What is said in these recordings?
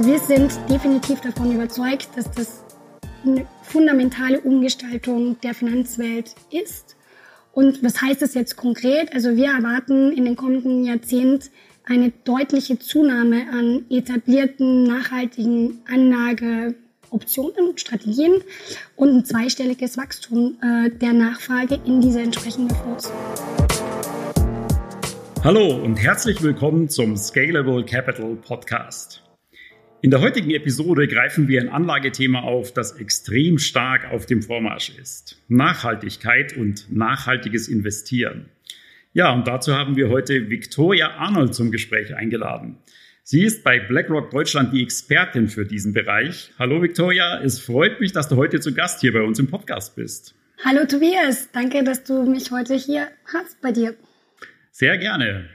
Also wir sind definitiv davon überzeugt, dass das eine fundamentale Umgestaltung der Finanzwelt ist. Und was heißt das jetzt konkret? Also wir erwarten in den kommenden Jahrzehnten eine deutliche Zunahme an etablierten, nachhaltigen Anlageoptionen, Strategien und ein zweistelliges Wachstum äh, der Nachfrage in diese entsprechenden Fonds. Hallo und herzlich willkommen zum Scalable Capital Podcast. In der heutigen Episode greifen wir ein Anlagethema auf, das extrem stark auf dem Vormarsch ist. Nachhaltigkeit und nachhaltiges Investieren. Ja, und dazu haben wir heute Victoria Arnold zum Gespräch eingeladen. Sie ist bei BlackRock Deutschland die Expertin für diesen Bereich. Hallo Victoria, es freut mich, dass du heute zu Gast hier bei uns im Podcast bist. Hallo Tobias, danke, dass du mich heute hier hast bei dir. Sehr gerne.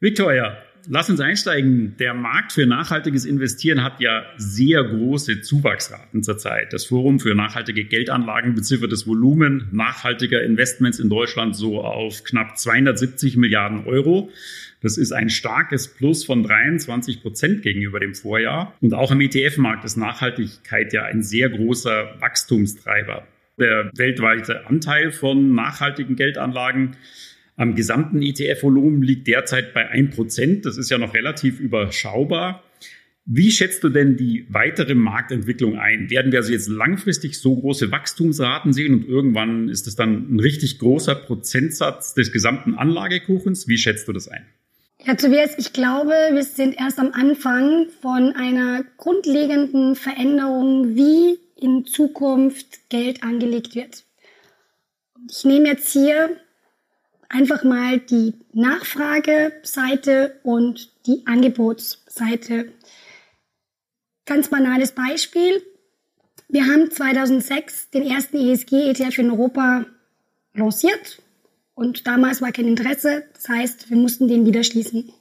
Victoria, lass uns einsteigen. Der Markt für nachhaltiges Investieren hat ja sehr große Zuwachsraten zurzeit. Das Forum für nachhaltige Geldanlagen beziffert das Volumen nachhaltiger Investments in Deutschland so auf knapp 270 Milliarden Euro. Das ist ein starkes Plus von 23 Prozent gegenüber dem Vorjahr. Und auch im ETF-Markt ist Nachhaltigkeit ja ein sehr großer Wachstumstreiber. Der weltweite Anteil von nachhaltigen Geldanlagen am gesamten ETF-Volumen liegt derzeit bei 1%. Das ist ja noch relativ überschaubar. Wie schätzt du denn die weitere Marktentwicklung ein? Werden wir also jetzt langfristig so große Wachstumsraten sehen und irgendwann ist es dann ein richtig großer Prozentsatz des gesamten Anlagekuchens? Wie schätzt du das ein? Ja, Tobias, ich glaube, wir sind erst am Anfang von einer grundlegenden Veränderung, wie in Zukunft Geld angelegt wird. Ich nehme jetzt hier einfach mal die Nachfrageseite und die Angebotsseite. Ganz banales Beispiel. Wir haben 2006 den ersten ESG-ETF in Europa lanciert und damals war kein Interesse. Das heißt, wir mussten den wieder schließen.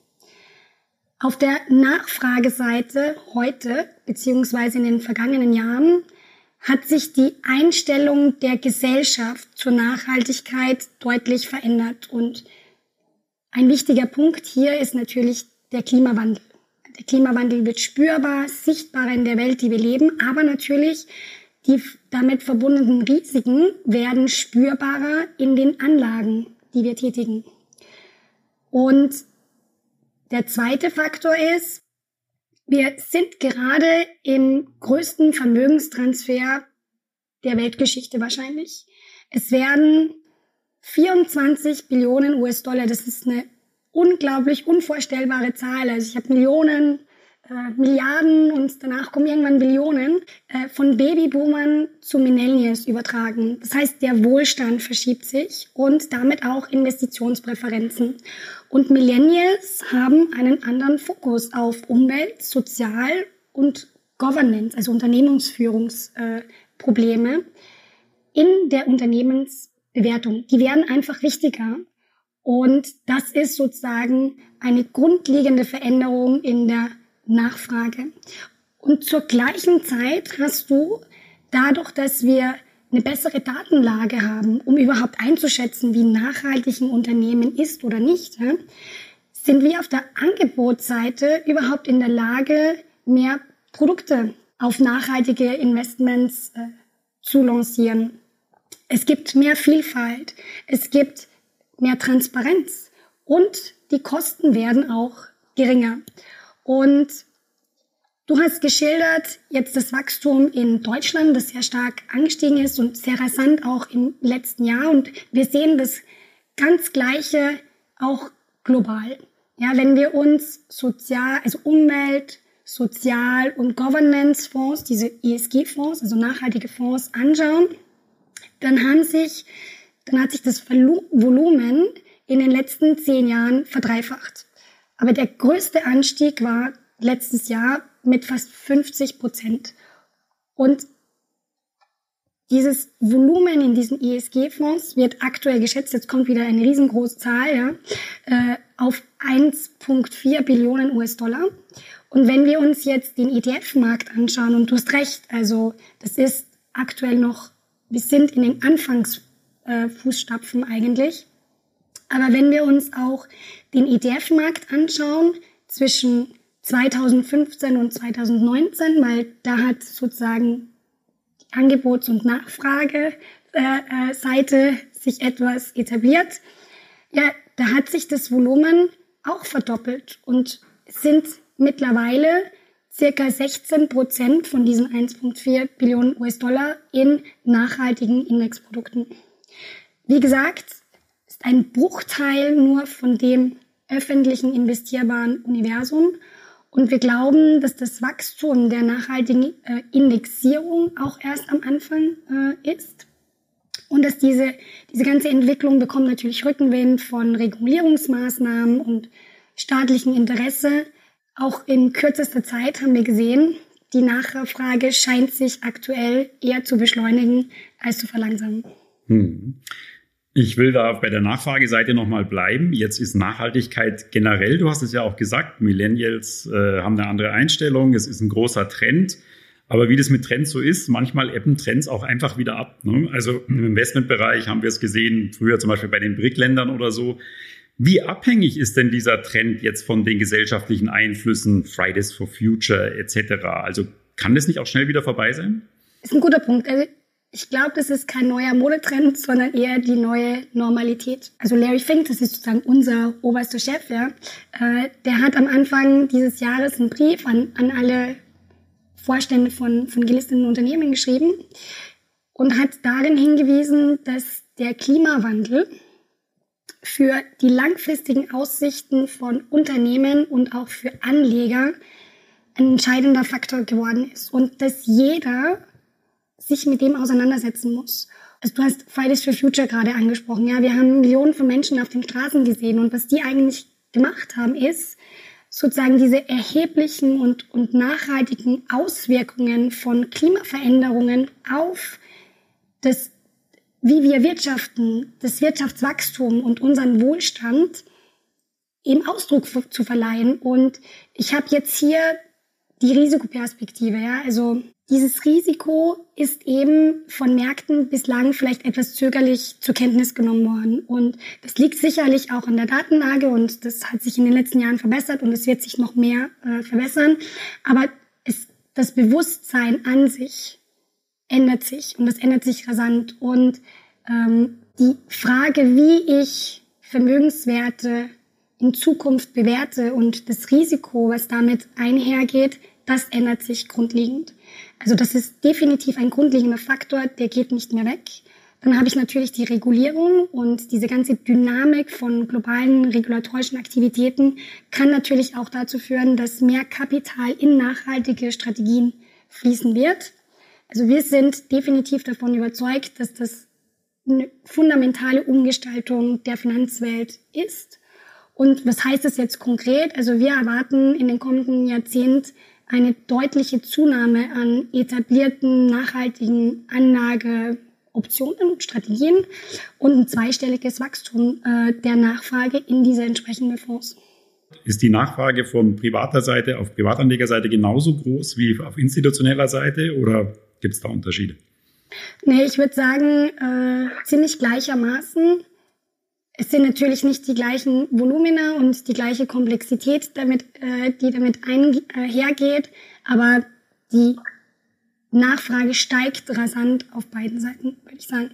Auf der Nachfrageseite heute, beziehungsweise in den vergangenen Jahren, hat sich die Einstellung der Gesellschaft zur Nachhaltigkeit deutlich verändert. Und ein wichtiger Punkt hier ist natürlich der Klimawandel. Der Klimawandel wird spürbar, sichtbarer in der Welt, die wir leben, aber natürlich die damit verbundenen Risiken werden spürbarer in den Anlagen, die wir tätigen. Und der zweite Faktor ist, wir sind gerade im größten Vermögenstransfer der Weltgeschichte wahrscheinlich. Es werden 24 Billionen US-Dollar, das ist eine unglaublich unvorstellbare Zahl. Also ich habe Millionen äh, Milliarden und danach kommen irgendwann Billionen äh, von Babyboomern zu Millennials übertragen. Das heißt, der Wohlstand verschiebt sich und damit auch Investitionspräferenzen. Und Millennials haben einen anderen Fokus auf Umwelt, Sozial und Governance, also Unternehmensführungsprobleme äh, in der Unternehmensbewertung. Die werden einfach wichtiger. Und das ist sozusagen eine grundlegende Veränderung in der Nachfrage. Und zur gleichen Zeit hast du dadurch, dass wir eine bessere Datenlage haben, um überhaupt einzuschätzen, wie nachhaltig ein Unternehmen ist oder nicht, sind wir auf der Angebotsseite überhaupt in der Lage, mehr Produkte auf nachhaltige Investments äh, zu lancieren. Es gibt mehr Vielfalt, es gibt mehr Transparenz und die Kosten werden auch geringer. Und du hast geschildert jetzt das Wachstum in Deutschland, das sehr stark angestiegen ist und sehr rasant auch im letzten Jahr. Und wir sehen das ganz Gleiche auch global. Ja, wenn wir uns sozial, also Umwelt, Sozial- und Governance-Fonds, diese ESG-Fonds, also nachhaltige Fonds anschauen, dann haben sich, dann hat sich das Volumen in den letzten zehn Jahren verdreifacht. Aber der größte Anstieg war letztes Jahr mit fast 50 Prozent. Und dieses Volumen in diesen ESG-Fonds wird aktuell geschätzt, jetzt kommt wieder eine riesengroße Zahl, ja, äh, auf 1,4 Billionen US-Dollar. Und wenn wir uns jetzt den ETF-Markt anschauen, und du hast recht, also das ist aktuell noch, wir sind in den Anfangsfußstapfen eigentlich, aber wenn wir uns auch den ETF-Markt anschauen, zwischen 2015 und 2019, weil da hat sozusagen die Angebots- und Nachfrageseite äh, sich etwas etabliert. Ja, da hat sich das Volumen auch verdoppelt und sind mittlerweile circa 16 Prozent von diesen 1,4 Billionen US-Dollar in nachhaltigen Indexprodukten. Wie gesagt, ein Bruchteil nur von dem öffentlichen investierbaren Universum. Und wir glauben, dass das Wachstum der nachhaltigen äh, Indexierung auch erst am Anfang äh, ist. Und dass diese, diese ganze Entwicklung bekommt natürlich Rückenwind von Regulierungsmaßnahmen und staatlichem Interesse. Auch in kürzester Zeit haben wir gesehen, die Nachfrage scheint sich aktuell eher zu beschleunigen als zu verlangsamen. Hm. Ich will da bei der Nachfrageseite nochmal bleiben. Jetzt ist Nachhaltigkeit generell, du hast es ja auch gesagt, Millennials äh, haben eine andere Einstellung, es ist ein großer Trend. Aber wie das mit Trends so ist, manchmal ebben Trends auch einfach wieder ab. Ne? Also im Investmentbereich haben wir es gesehen, früher zum Beispiel bei den BRIC-Ländern oder so. Wie abhängig ist denn dieser Trend jetzt von den gesellschaftlichen Einflüssen, Fridays for Future etc.? Also kann das nicht auch schnell wieder vorbei sein? Das ist ein guter Punkt. Also ich glaube, das ist kein neuer Modetrend, sondern eher die neue Normalität. Also Larry Fink, das ist sozusagen unser oberster Chef, ja, äh, der hat am Anfang dieses Jahres einen Brief an, an alle Vorstände von, von gelisteten Unternehmen geschrieben und hat darin hingewiesen, dass der Klimawandel für die langfristigen Aussichten von Unternehmen und auch für Anleger ein entscheidender Faktor geworden ist und dass jeder sich mit dem auseinandersetzen muss. Also du hast Fridays for Future gerade angesprochen. Ja, wir haben Millionen von Menschen auf den Straßen gesehen und was die eigentlich gemacht haben, ist sozusagen diese erheblichen und, und nachhaltigen Auswirkungen von Klimaveränderungen auf das, wie wir wirtschaften, das Wirtschaftswachstum und unseren Wohlstand eben Ausdruck zu verleihen. Und ich habe jetzt hier die Risikoperspektive, ja, also dieses Risiko ist eben von Märkten bislang vielleicht etwas zögerlich zur Kenntnis genommen worden. Und das liegt sicherlich auch an der Datenlage und das hat sich in den letzten Jahren verbessert und es wird sich noch mehr äh, verbessern. Aber es, das Bewusstsein an sich ändert sich und das ändert sich rasant. Und ähm, die Frage, wie ich Vermögenswerte in Zukunft bewerte und das Risiko, was damit einhergeht, das ändert sich grundlegend. Also das ist definitiv ein grundlegender Faktor, der geht nicht mehr weg. Dann habe ich natürlich die Regulierung und diese ganze Dynamik von globalen regulatorischen Aktivitäten kann natürlich auch dazu führen, dass mehr Kapital in nachhaltige Strategien fließen wird. Also wir sind definitiv davon überzeugt, dass das eine fundamentale Umgestaltung der Finanzwelt ist. Und was heißt das jetzt konkret? Also wir erwarten in den kommenden Jahrzehnten eine deutliche Zunahme an etablierten, nachhaltigen Anlageoptionen und Strategien und ein zweistelliges Wachstum äh, der Nachfrage in diese entsprechenden Fonds. Ist die Nachfrage von privater Seite auf Privatanlegerseite genauso groß wie auf institutioneller Seite oder gibt es da Unterschiede? Nee, ich würde sagen, äh, ziemlich gleichermaßen. Es sind natürlich nicht die gleichen Volumina und die gleiche Komplexität, damit, äh, die damit einhergeht, aber die Nachfrage steigt rasant auf beiden Seiten, würde ich sagen.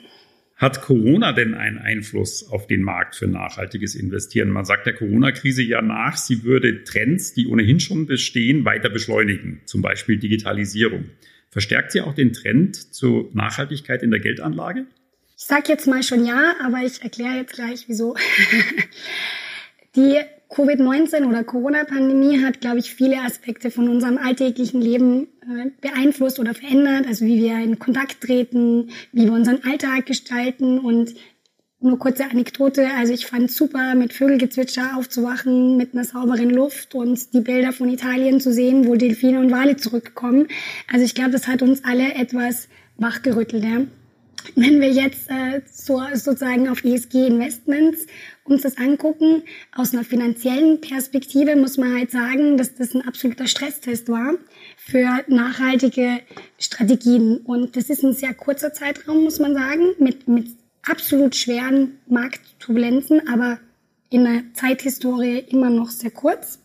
Hat Corona denn einen Einfluss auf den Markt für nachhaltiges Investieren? Man sagt der Corona-Krise ja nach, sie würde Trends, die ohnehin schon bestehen, weiter beschleunigen, zum Beispiel Digitalisierung. Verstärkt sie auch den Trend zur Nachhaltigkeit in der Geldanlage? Ich sag jetzt mal schon ja, aber ich erkläre jetzt gleich, wieso. Die Covid-19 oder Corona-Pandemie hat, glaube ich, viele Aspekte von unserem alltäglichen Leben äh, beeinflusst oder verändert. Also wie wir in Kontakt treten, wie wir unseren Alltag gestalten und nur kurze Anekdote. Also ich fand super, mit Vögelgezwitscher aufzuwachen, mit einer sauberen Luft und die Bilder von Italien zu sehen, wo Delfine und Wale zurückkommen. Also ich glaube, das hat uns alle etwas wachgerüttelt. Ja. Wenn wir jetzt äh, so, sozusagen auf ESG-Investments uns das angucken, aus einer finanziellen Perspektive muss man halt sagen, dass das ein absoluter Stresstest war für nachhaltige Strategien. Und das ist ein sehr kurzer Zeitraum, muss man sagen, mit, mit absolut schweren Marktturbulenzen, aber in der Zeithistorie immer noch sehr kurz.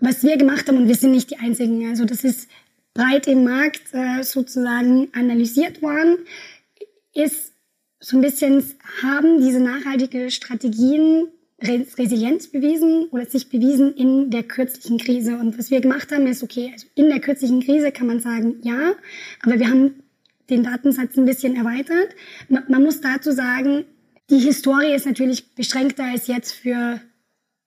was wir gemacht haben, und wir sind nicht die Einzigen, also das ist breit im Markt äh, sozusagen analysiert worden, ist so ein bisschen, haben diese nachhaltige Strategien Resilienz bewiesen oder sich bewiesen in der kürzlichen Krise. Und was wir gemacht haben, ist, okay, also in der kürzlichen Krise kann man sagen, ja, aber wir haben den Datensatz ein bisschen erweitert. Man muss dazu sagen, die Historie ist natürlich beschränkter als jetzt für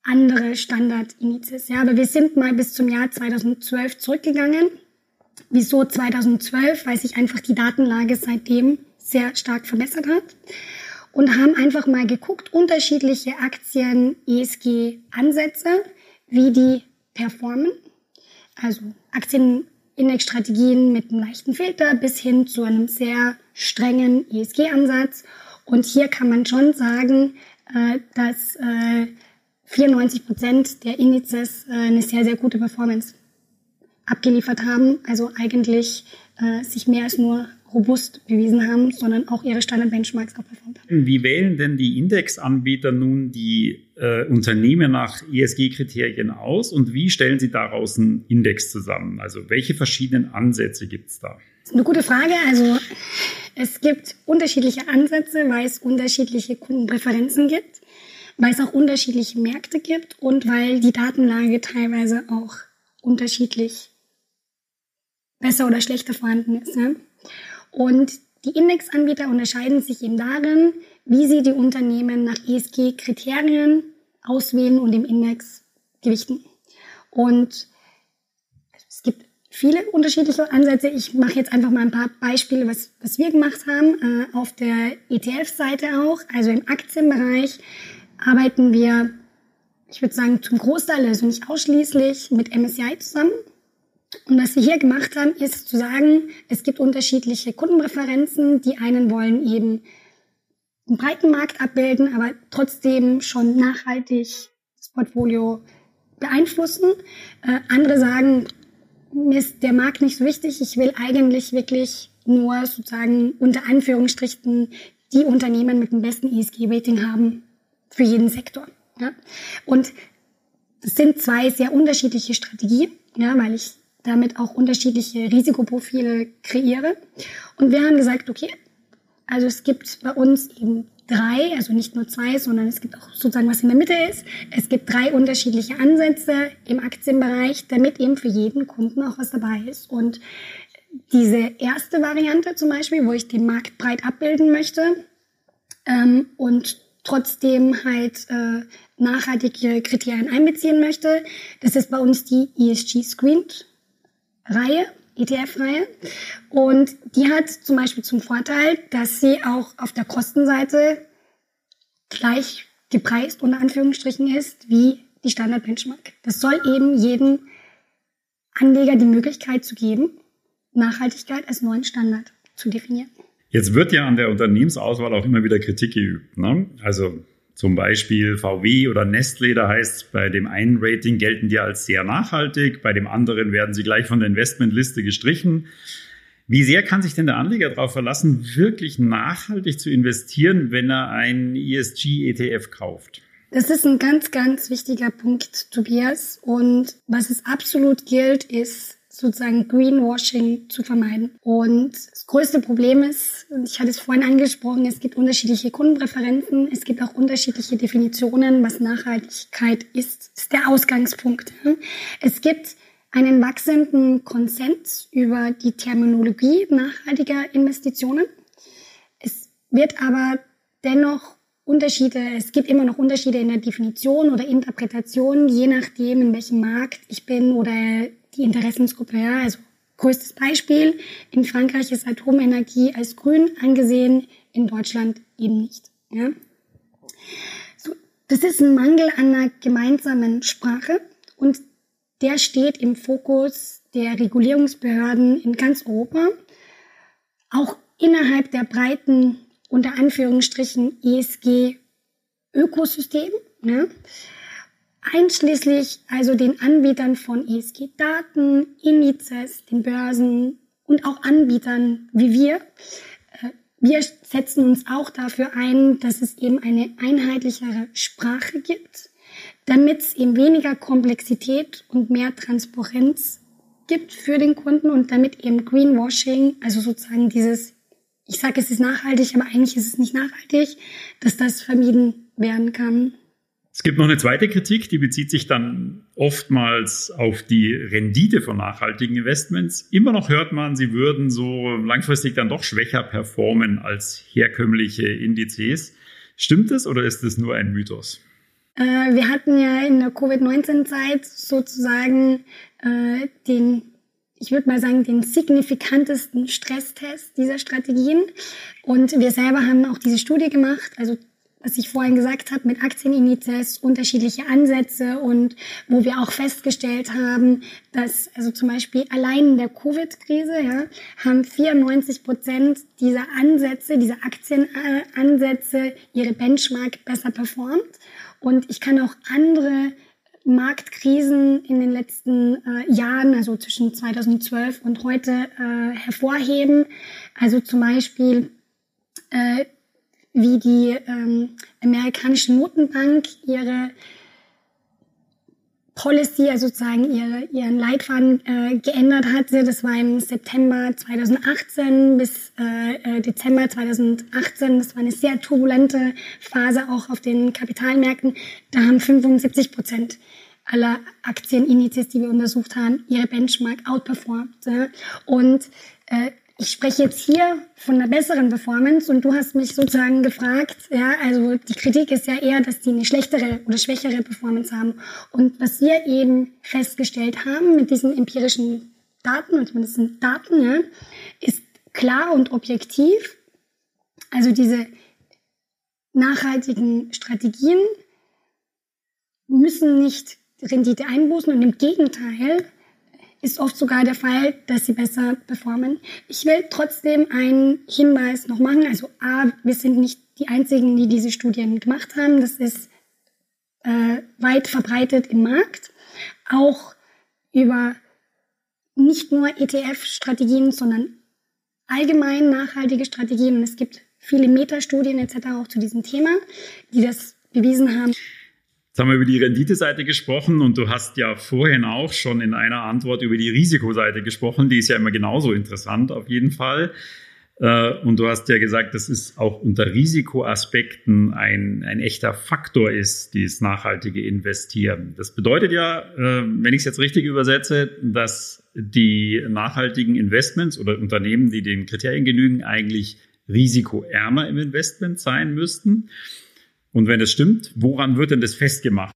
andere Standardindizes. Ja, aber wir sind mal bis zum Jahr 2012 zurückgegangen. Wieso 2012? Weil sich einfach die Datenlage seitdem sehr stark verbessert hat und haben einfach mal geguckt, unterschiedliche Aktien, ESG-Ansätze, wie die performen. Also Aktienindexstrategien mit einem leichten Filter bis hin zu einem sehr strengen ESG-Ansatz. Und hier kann man schon sagen, äh, dass 94 äh, Prozent der Indizes äh, eine sehr, sehr gute Performance abgeliefert haben. Also eigentlich sich mehr als nur robust bewiesen haben, sondern auch ihre Standard-Benchmarks auch performt haben. Wie wählen denn die Indexanbieter nun die äh, Unternehmen nach ESG-Kriterien aus und wie stellen sie daraus einen Index zusammen? Also welche verschiedenen Ansätze gibt es da? Das ist eine gute Frage. Also es gibt unterschiedliche Ansätze, weil es unterschiedliche Kundenpräferenzen gibt, weil es auch unterschiedliche Märkte gibt und weil die Datenlage teilweise auch unterschiedlich besser oder schlechter vorhanden ist. Ne? Und die Indexanbieter unterscheiden sich eben darin, wie sie die Unternehmen nach ESG-Kriterien auswählen und im Index gewichten. Und es gibt viele unterschiedliche Ansätze. Ich mache jetzt einfach mal ein paar Beispiele, was, was wir gemacht haben. Äh, auf der ETF-Seite auch, also im Aktienbereich, arbeiten wir, ich würde sagen, zum Großteil, also nicht ausschließlich, mit MSCI zusammen. Und was wir hier gemacht haben, ist zu sagen, es gibt unterschiedliche Kundenpräferenzen. Die einen wollen eben einen breiten Markt abbilden, aber trotzdem schon nachhaltig das Portfolio beeinflussen. Äh, andere sagen, mir ist der Markt nicht so wichtig. Ich will eigentlich wirklich nur sozusagen unter Anführungsstrichen die Unternehmen mit dem besten ESG-Rating haben für jeden Sektor. Ja? Und das sind zwei sehr unterschiedliche Strategien, ja, weil ich damit auch unterschiedliche Risikoprofile kreiere. Und wir haben gesagt, okay, also es gibt bei uns eben drei, also nicht nur zwei, sondern es gibt auch sozusagen was in der Mitte ist. Es gibt drei unterschiedliche Ansätze im Aktienbereich, damit eben für jeden Kunden auch was dabei ist. Und diese erste Variante zum Beispiel, wo ich den Markt breit abbilden möchte ähm, und trotzdem halt äh, nachhaltige Kriterien einbeziehen möchte, das ist bei uns die ESG Screened Reihe, ETF-Reihe. Und die hat zum Beispiel zum Vorteil, dass sie auch auf der Kostenseite gleich gepreist, unter Anführungsstrichen ist, wie die Standard-Benchmark. Das soll eben jedem Anleger die Möglichkeit zu geben, Nachhaltigkeit als neuen Standard zu definieren. Jetzt wird ja an der Unternehmensauswahl auch immer wieder Kritik geübt. Ne? Also zum Beispiel VW oder Nestlé, da heißt bei dem einen Rating gelten die als sehr nachhaltig, bei dem anderen werden sie gleich von der Investmentliste gestrichen. Wie sehr kann sich denn der Anleger darauf verlassen, wirklich nachhaltig zu investieren, wenn er einen ESG-ETF kauft? Das ist ein ganz, ganz wichtiger Punkt, Tobias. Und was es absolut gilt, ist sozusagen Greenwashing zu vermeiden. Und das größte Problem ist, ich hatte es vorhin angesprochen, es gibt unterschiedliche Kundenpräferenzen, es gibt auch unterschiedliche Definitionen, was Nachhaltigkeit ist. Ist der Ausgangspunkt. Es gibt einen wachsenden Konsens über die Terminologie nachhaltiger Investitionen. Es wird aber dennoch Unterschiede, es gibt immer noch Unterschiede in der Definition oder Interpretation, je nachdem, in welchem Markt ich bin oder die Interessensgruppe. Ja? Also größtes Beispiel, in Frankreich ist Atomenergie als grün angesehen, in Deutschland eben nicht. Ja? So, das ist ein Mangel an einer gemeinsamen Sprache und der steht im Fokus der Regulierungsbehörden in ganz Europa, auch innerhalb der breiten, unter Anführungsstrichen, ESG-Ökosystem. Ja? Einschließlich also den Anbietern von ESG-Daten, Indizes, den Börsen und auch Anbietern wie wir. Äh, wir setzen uns auch dafür ein, dass es eben eine einheitlichere Sprache gibt, damit es eben weniger Komplexität und mehr Transparenz gibt für den Kunden und damit eben Greenwashing, also sozusagen dieses, ich sage es ist nachhaltig, aber eigentlich ist es nicht nachhaltig, dass das vermieden werden kann. Es gibt noch eine zweite Kritik, die bezieht sich dann oftmals auf die Rendite von nachhaltigen Investments. Immer noch hört man, sie würden so langfristig dann doch schwächer performen als herkömmliche Indizes. Stimmt es oder ist es nur ein Mythos? Äh, wir hatten ja in der Covid-19-Zeit sozusagen äh, den, ich würde mal sagen, den signifikantesten Stresstest dieser Strategien. Und wir selber haben auch diese Studie gemacht, also was ich vorhin gesagt habe, mit Aktienindizes unterschiedliche Ansätze und wo wir auch festgestellt haben, dass also zum Beispiel allein in der Covid-Krise ja, haben 94 Prozent dieser Ansätze, dieser Aktienansätze ihre Benchmark besser performt. Und ich kann auch andere Marktkrisen in den letzten äh, Jahren, also zwischen 2012 und heute, äh, hervorheben. Also zum Beispiel äh, wie die ähm, amerikanische Notenbank ihre Policy, also sozusagen ihre, ihren Leitfaden äh, geändert hatte. Das war im September 2018 bis äh, äh, Dezember 2018. Das war eine sehr turbulente Phase auch auf den Kapitalmärkten. Da haben 75 Prozent aller Aktienindizes, die wir untersucht haben, ihre Benchmark outperformed. Ja. Und äh, ich spreche jetzt hier von einer besseren Performance und du hast mich sozusagen gefragt, ja, also die Kritik ist ja eher, dass die eine schlechtere oder schwächere Performance haben. Und was wir eben festgestellt haben mit diesen empirischen Daten, und zumindest sind Daten, ja, ist klar und objektiv. Also diese nachhaltigen Strategien müssen nicht Rendite einbußen und im Gegenteil, ist oft sogar der Fall, dass sie besser performen. Ich will trotzdem einen Hinweis noch machen. Also A, wir sind nicht die Einzigen, die diese Studien gemacht haben. Das ist äh, weit verbreitet im Markt. Auch über nicht nur ETF-Strategien, sondern allgemein nachhaltige Strategien. Und es gibt viele Metastudien etc. auch zu diesem Thema, die das bewiesen haben. Jetzt haben wir über die Renditeseite gesprochen und du hast ja vorhin auch schon in einer Antwort über die Risikoseite gesprochen. Die ist ja immer genauso interessant auf jeden Fall. Äh, und du hast ja gesagt, dass es auch unter Risikoaspekten ein, ein echter Faktor ist, dieses nachhaltige Investieren. Das bedeutet ja, äh, wenn ich es jetzt richtig übersetze, dass die nachhaltigen Investments oder Unternehmen, die den Kriterien genügen, eigentlich risikoärmer im Investment sein müssten. Und wenn das stimmt, woran wird denn das festgemacht?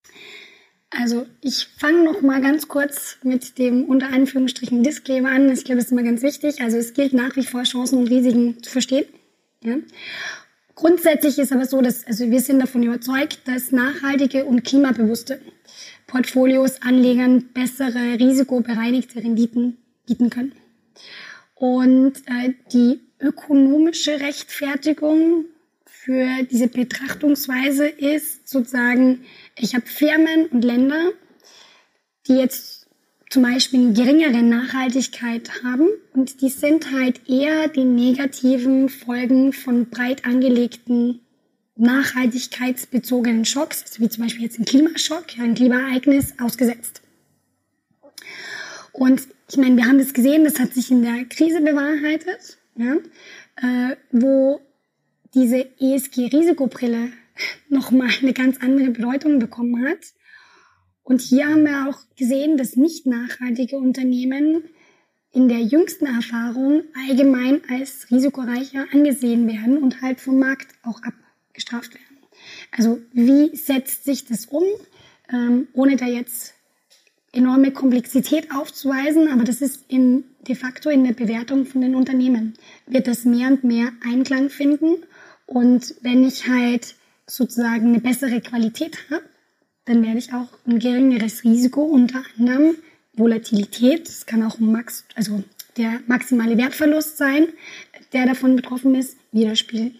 Also ich fange noch mal ganz kurz mit dem unter Anführungsstrichen Disclaimer an. Ich glaube, das ist immer ganz wichtig. Also es gilt nach wie vor Chancen und Risiken zu verstehen. Ja. Grundsätzlich ist aber so, dass also wir sind davon überzeugt, dass nachhaltige und klimabewusste Portfolios Anlegern bessere risikobereinigte Renditen bieten können. Und äh, die ökonomische Rechtfertigung für diese Betrachtungsweise ist sozusagen, ich habe Firmen und Länder, die jetzt zum Beispiel eine geringere Nachhaltigkeit haben und die sind halt eher den negativen Folgen von breit angelegten nachhaltigkeitsbezogenen Schocks, also wie zum Beispiel jetzt ein Klimaschock, ein Klimaereignis, ausgesetzt. Und ich meine, wir haben das gesehen, das hat sich in der Krise bewahrheitet, ja, äh, wo diese ESG-Risikobrille nochmal eine ganz andere Bedeutung bekommen hat. Und hier haben wir auch gesehen, dass nicht nachhaltige Unternehmen in der jüngsten Erfahrung allgemein als risikoreicher angesehen werden und halt vom Markt auch abgestraft werden. Also wie setzt sich das um, ähm, ohne da jetzt enorme Komplexität aufzuweisen, aber das ist in, de facto in der Bewertung von den Unternehmen, wird das mehr und mehr Einklang finden und wenn ich halt sozusagen eine bessere Qualität habe, dann werde ich auch ein geringeres Risiko, unter anderem Volatilität, das kann auch Max, also der maximale Wertverlust sein, der davon betroffen ist, widerspiegeln.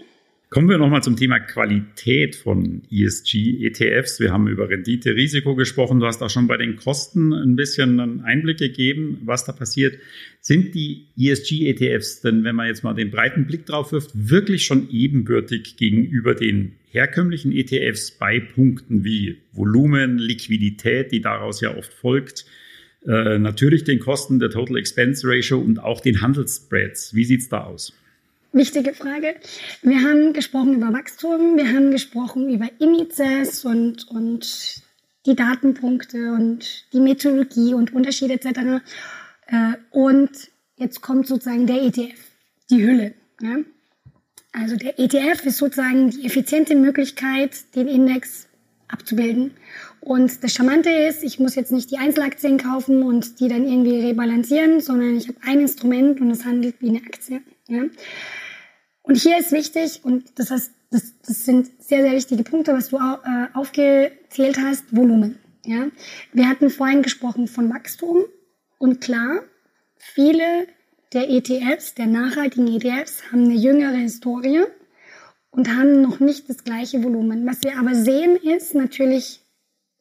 Kommen wir nochmal zum Thema Qualität von ESG-ETFs. Wir haben über Rendite, Risiko gesprochen. Du hast auch schon bei den Kosten ein bisschen einen Einblick gegeben, was da passiert. Sind die ESG-ETFs denn, wenn man jetzt mal den breiten Blick drauf wirft, wirklich schon ebenbürtig gegenüber den herkömmlichen ETFs bei Punkten wie Volumen, Liquidität, die daraus ja oft folgt, äh, natürlich den Kosten der Total Expense Ratio und auch den Handelsspreads. Wie sieht's da aus? Wichtige Frage. Wir haben gesprochen über Wachstum, wir haben gesprochen über Indizes und, und die Datenpunkte und die Methodologie und Unterschiede etc. Äh, und jetzt kommt sozusagen der ETF, die Hülle. Also der ETF ist sozusagen die effiziente Möglichkeit, den Index abzubilden. Und das Charmante ist, ich muss jetzt nicht die Einzelaktien kaufen und die dann irgendwie rebalancieren, sondern ich habe ein Instrument und es handelt wie eine Aktie. Ja? Und hier ist wichtig, und das, heißt, das, das sind sehr, sehr wichtige Punkte, was du äh, aufgezählt hast, Volumen. Ja? Wir hatten vorhin gesprochen von Wachstum und klar, viele der ETFs, der nachhaltigen ETFs, haben eine jüngere Historie und haben noch nicht das gleiche Volumen. Was wir aber sehen, ist natürlich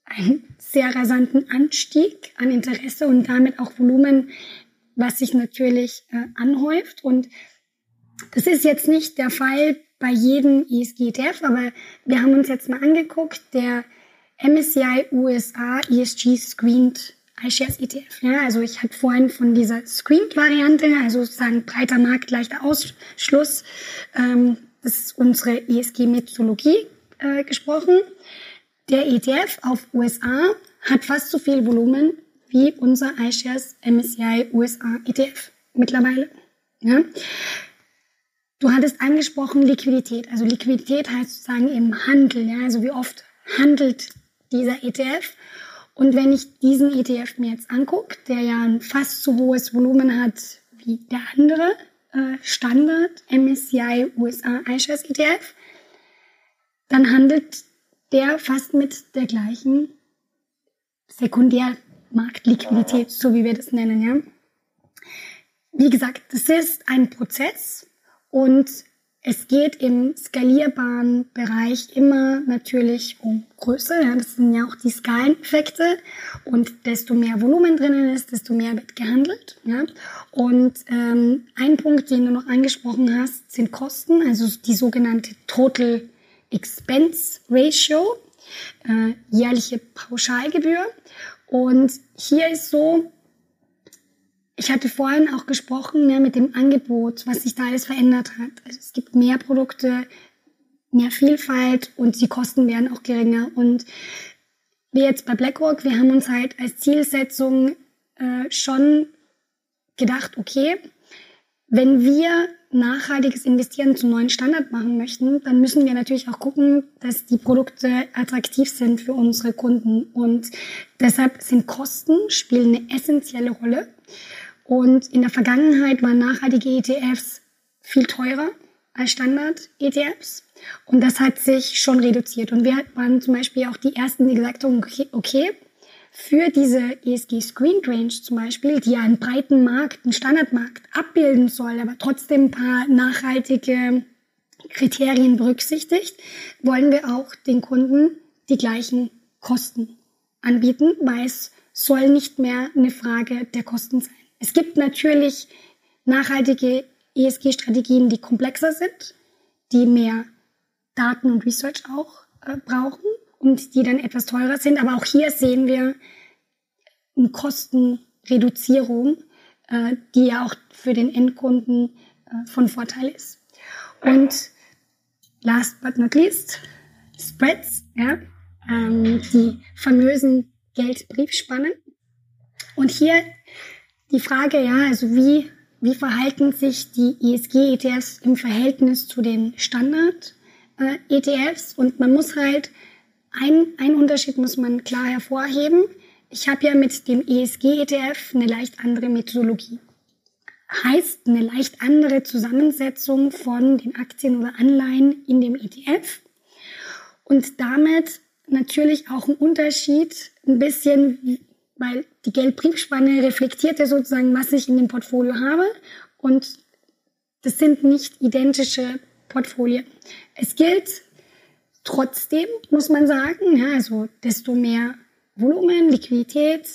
einen sehr rasanten Anstieg an Interesse und damit auch Volumen, was sich natürlich äh, anhäuft. Und das ist jetzt nicht der Fall bei jedem ESG-ETF, aber wir haben uns jetzt mal angeguckt, der MSCI USA ESG Screened iShares ETF. Ja, also ich hatte vorhin von dieser Screened-Variante, also sozusagen breiter Markt, leichter Ausschluss, ähm, das ist unsere ESG-Methodologie äh, gesprochen. Der ETF auf USA hat fast so viel Volumen wie unser iShares MSCI USA ETF mittlerweile. Ja. Du hattest angesprochen Liquidität. Also Liquidität heißt sozusagen im Handel. Ja? Also wie oft handelt dieser ETF? Und wenn ich diesen ETF mir jetzt angucke, der ja ein fast so hohes Volumen hat wie der andere äh, Standard MSCI USA iShares ETF, dann handelt der fast mit der gleichen Sekundärmarktliquidität, so wie wir das nennen. Ja? Wie gesagt, das ist ein Prozess und es geht im skalierbaren Bereich immer natürlich um Größe. Ja, das sind ja auch die Skaleneffekte. Und desto mehr Volumen drinnen ist, desto mehr wird gehandelt. Ja. Und ähm, ein Punkt, den du noch angesprochen hast, sind Kosten, also die sogenannte Total Expense Ratio, äh, jährliche Pauschalgebühr. Und hier ist so, ich hatte vorhin auch gesprochen ne, mit dem Angebot, was sich da alles verändert hat. Also es gibt mehr Produkte, mehr Vielfalt und die Kosten werden auch geringer. Und wir jetzt bei BlackRock, wir haben uns halt als Zielsetzung äh, schon gedacht, okay, wenn wir nachhaltiges Investieren zum neuen Standard machen möchten, dann müssen wir natürlich auch gucken, dass die Produkte attraktiv sind für unsere Kunden. Und deshalb sind Kosten spielen eine essentielle Rolle. Und in der Vergangenheit waren nachhaltige ETFs viel teurer als Standard-ETFs. Und das hat sich schon reduziert. Und wir waren zum Beispiel auch die Ersten, die gesagt haben, okay, für diese ESG Screen Range zum Beispiel, die ja einen breiten Markt, einen Standardmarkt abbilden soll, aber trotzdem ein paar nachhaltige Kriterien berücksichtigt, wollen wir auch den Kunden die gleichen Kosten anbieten, weil es soll nicht mehr eine Frage der Kosten sein. Es gibt natürlich nachhaltige ESG-Strategien, die komplexer sind, die mehr Daten und Research auch äh, brauchen und die dann etwas teurer sind. Aber auch hier sehen wir eine Kostenreduzierung, äh, die ja auch für den Endkunden äh, von Vorteil ist. Und last but not least, Spreads, ja, ähm, die famösen Geldbriefspannen. Und hier die Frage, ja, also wie, wie verhalten sich die ESG-ETFs im Verhältnis zu den Standard-ETFs? Und man muss halt, ein, ein Unterschied muss man klar hervorheben. Ich habe ja mit dem ESG-ETF eine leicht andere Methodologie. Heißt eine leicht andere Zusammensetzung von den Aktien oder Anleihen in dem ETF. Und damit natürlich auch ein Unterschied, ein bisschen, weil die Geldbriefspanne reflektiert ja sozusagen, was ich in dem Portfolio habe und das sind nicht identische Portfolien. Es gilt trotzdem, muss man sagen, ja, also desto mehr Volumen, Liquidität,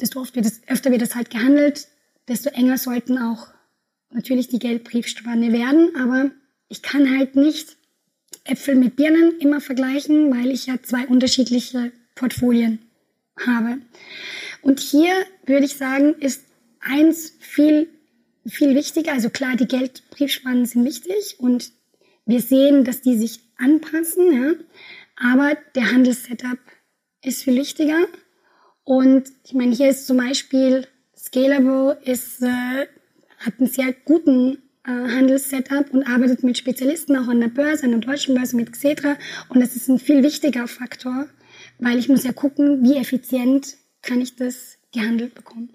desto oft wird es, öfter wird es halt gehandelt, desto enger sollten auch natürlich die Geldbriefspanne werden, aber ich kann halt nicht Äpfel mit Birnen immer vergleichen, weil ich ja zwei unterschiedliche Portfolien habe. Und hier würde ich sagen, ist eins viel, viel wichtiger. Also klar, die Geldbriefspannen sind wichtig und wir sehen, dass die sich anpassen, ja. Aber der Handelssetup ist viel wichtiger. Und ich meine, hier ist zum Beispiel Scalable ist, äh, hat einen sehr guten äh, Handelssetup und arbeitet mit Spezialisten auch an der Börse, an der deutschen Börse mit Xetra. Und das ist ein viel wichtiger Faktor, weil ich muss ja gucken, wie effizient kann ich das gehandelt bekommen.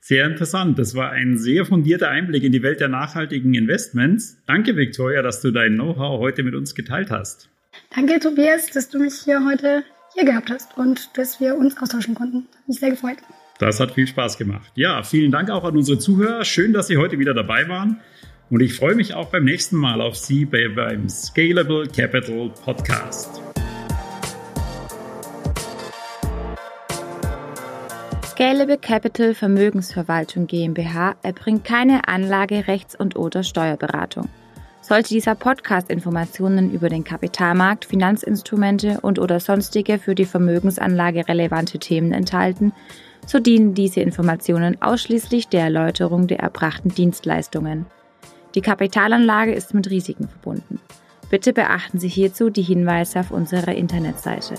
Sehr interessant. Das war ein sehr fundierter Einblick in die Welt der nachhaltigen Investments. Danke, Victoria, dass du dein Know-how heute mit uns geteilt hast. Danke, Tobias, dass du mich hier heute hier gehabt hast und dass wir uns austauschen konnten. Hat mich sehr gefreut. Das hat viel Spaß gemacht. Ja, vielen Dank auch an unsere Zuhörer. Schön, dass Sie heute wieder dabei waren. Und ich freue mich auch beim nächsten Mal auf Sie beim Scalable Capital Podcast. Scalable Capital Vermögensverwaltung GmbH erbringt keine Anlage-, Rechts- und/oder Steuerberatung. Sollte dieser Podcast Informationen über den Kapitalmarkt, Finanzinstrumente und/oder sonstige für die Vermögensanlage relevante Themen enthalten, so dienen diese Informationen ausschließlich der Erläuterung der erbrachten Dienstleistungen. Die Kapitalanlage ist mit Risiken verbunden. Bitte beachten Sie hierzu die Hinweise auf unserer Internetseite.